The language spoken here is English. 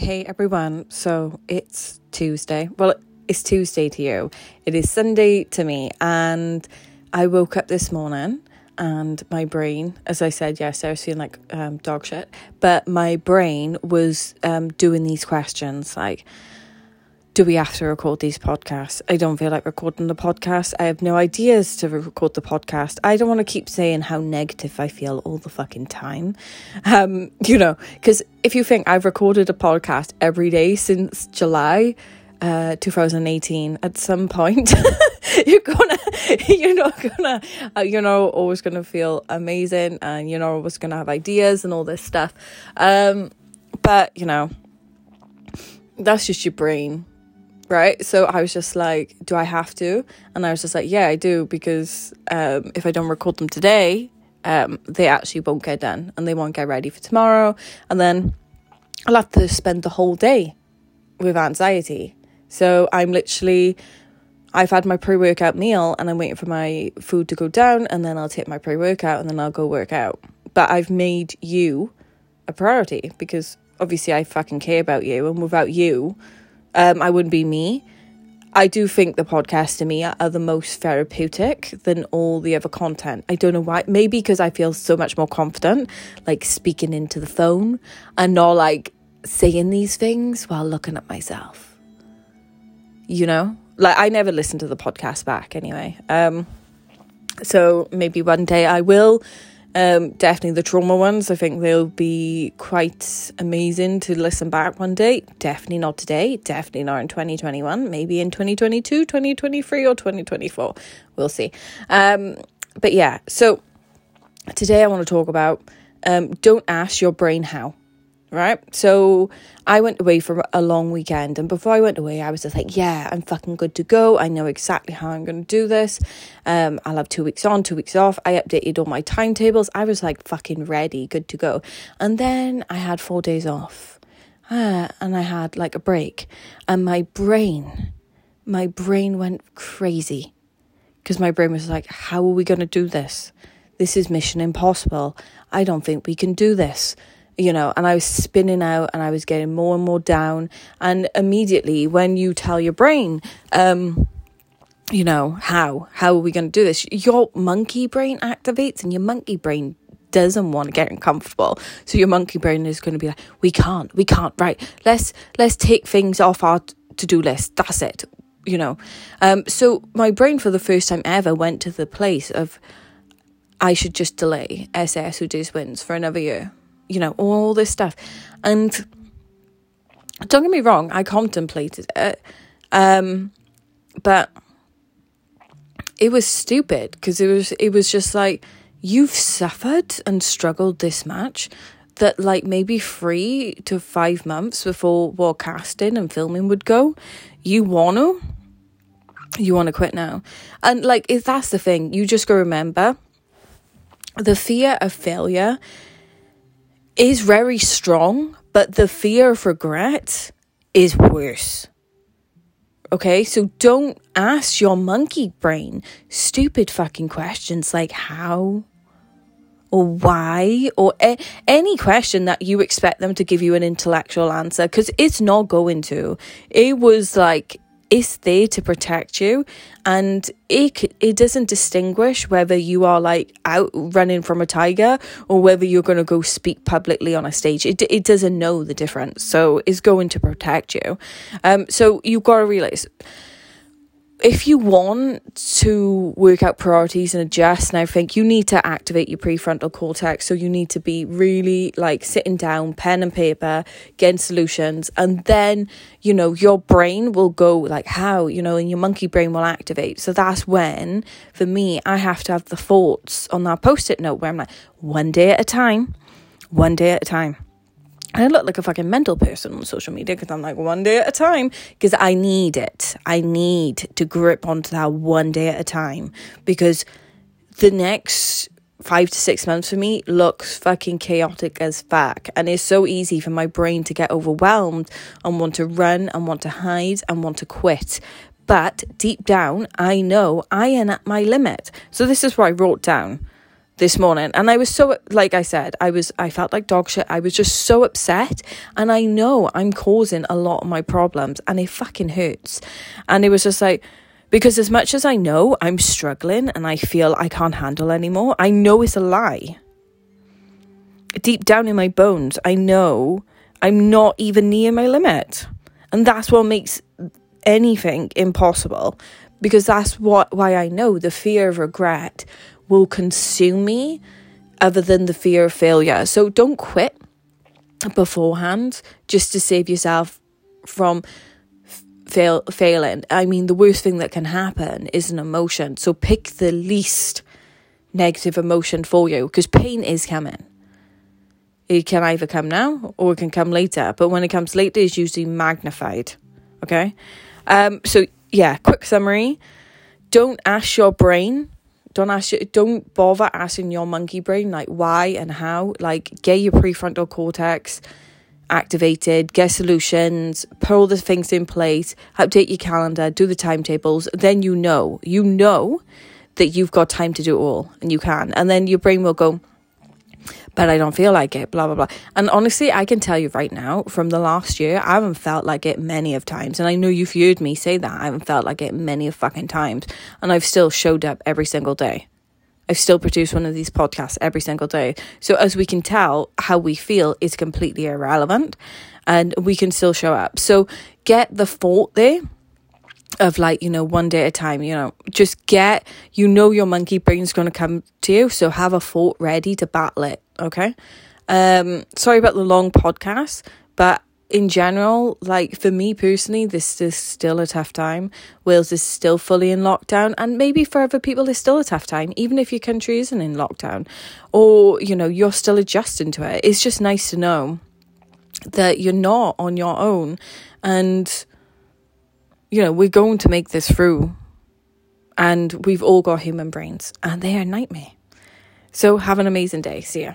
Hey everyone, so it's Tuesday. Well, it's Tuesday to you, it is Sunday to me, and I woke up this morning and my brain, as I said yesterday, I was feeling like um, dog shit, but my brain was um, doing these questions like, do we have to record these podcasts? I don't feel like recording the podcast. I have no ideas to record the podcast. I don't want to keep saying how negative I feel all the fucking time. Um, you know, because if you think I've recorded a podcast every day since July uh, 2018, at some point, you're gonna, you're not gonna, uh, you're not always gonna feel amazing and you're not always gonna have ideas and all this stuff. Um, but, you know, that's just your brain right? So I was just like, do I have to? And I was just like, yeah, I do because um, if I don't record them today, um, they actually won't get done and they won't get ready for tomorrow. And then I'll have to spend the whole day with anxiety. So I'm literally, I've had my pre workout meal and I'm waiting for my food to go down and then I'll take my pre workout and then I'll go work out. But I've made you a priority because obviously I fucking care about you and without you, um, I wouldn't be me. I do think the podcasts to me are the most therapeutic than all the other content. I don't know why. Maybe because I feel so much more confident, like speaking into the phone and not like saying these things while looking at myself. You know? Like I never listen to the podcast back anyway. Um so maybe one day I will um, definitely the trauma ones. I think they'll be quite amazing to listen back one day. Definitely not today. Definitely not in 2021. Maybe in 2022, 2023, or 2024. We'll see. Um, but yeah, so today I want to talk about um, don't ask your brain how right? So I went away for a long weekend, and before I went away, I was just like, yeah, I'm fucking good to go. I know exactly how I'm going to do this. Um, I'll have two weeks on, two weeks off. I updated all my timetables. I was like fucking ready, good to go. And then I had four days off, ah, and I had like a break, and my brain, my brain went crazy because my brain was like, how are we going to do this? This is mission impossible. I don't think we can do this you know, and I was spinning out and I was getting more and more down. And immediately, when you tell your brain, um, you know, how, how are we going to do this? Your monkey brain activates and your monkey brain doesn't want to get uncomfortable. So your monkey brain is going to be like, we can't, we can't, right. Let's, let's take things off our to do list. That's it. You know, um, so my brain for the first time ever went to the place of I should just delay SAS Who Dares Wins for another year you know, all this stuff. And don't get me wrong, I contemplated it. Um, but it was stupid because it was it was just like you've suffered and struggled this much that like maybe three to five months before what casting and filming would go, you wanna you wanna quit now. And like if that's the thing, you just go remember the fear of failure is very strong, but the fear of regret is worse. Okay, so don't ask your monkey brain stupid fucking questions like how or why or a- any question that you expect them to give you an intellectual answer because it's not going to. It was like it's there to protect you. And it it doesn't distinguish whether you are like out running from a tiger or whether you're going to go speak publicly on a stage. It it doesn't know the difference. So it's going to protect you. Um so you've got to realize if you want to work out priorities and adjust, and I think you need to activate your prefrontal cortex. So you need to be really like sitting down, pen and paper, getting solutions, and then you know your brain will go like how you know, and your monkey brain will activate. So that's when, for me, I have to have the thoughts on that post-it note where I'm like, one day at a time, one day at a time I look like a fucking mental person on social media because I'm like one day at a time because I need it. I need to grip onto that one day at a time because the next five to six months for me looks fucking chaotic as fuck. And it's so easy for my brain to get overwhelmed and want to run and want to hide and want to quit. But deep down, I know I am at my limit. So this is what I wrote down this morning and I was so like I said I was I felt like dog shit. I was just so upset and I know I'm causing a lot of my problems and it fucking hurts. And it was just like because as much as I know I'm struggling and I feel I can't handle anymore I know it's a lie. Deep down in my bones I know I'm not even near my limit. And that's what makes anything impossible because that's what why I know the fear of regret will consume me other than the fear of failure. So don't quit beforehand just to save yourself from fail failing. I mean the worst thing that can happen is an emotion. So pick the least negative emotion for you because pain is coming. It can either come now or it can come later, but when it comes later it's usually magnified. Okay? Um so yeah, quick summary. Don't ask your brain don't ask don't bother asking your monkey brain like why and how. Like get your prefrontal cortex activated, get solutions, put all the things in place, update your calendar, do the timetables. Then you know, you know that you've got time to do it all and you can. And then your brain will go, but I don't feel like it, blah, blah, blah. And honestly, I can tell you right now from the last year, I haven't felt like it many of times. And I know you've heard me say that. I haven't felt like it many of fucking times. And I've still showed up every single day. I've still produced one of these podcasts every single day. So as we can tell, how we feel is completely irrelevant and we can still show up. So get the thought there of like you know one day at a time you know just get you know your monkey brain's going to come to you so have a thought ready to battle it okay um sorry about the long podcast but in general like for me personally this is still a tough time wales is still fully in lockdown and maybe for other people it's still a tough time even if your country isn't in lockdown or you know you're still adjusting to it it's just nice to know that you're not on your own and you know, we're going to make this through. And we've all got human brains, and they are a nightmare. So have an amazing day. See ya.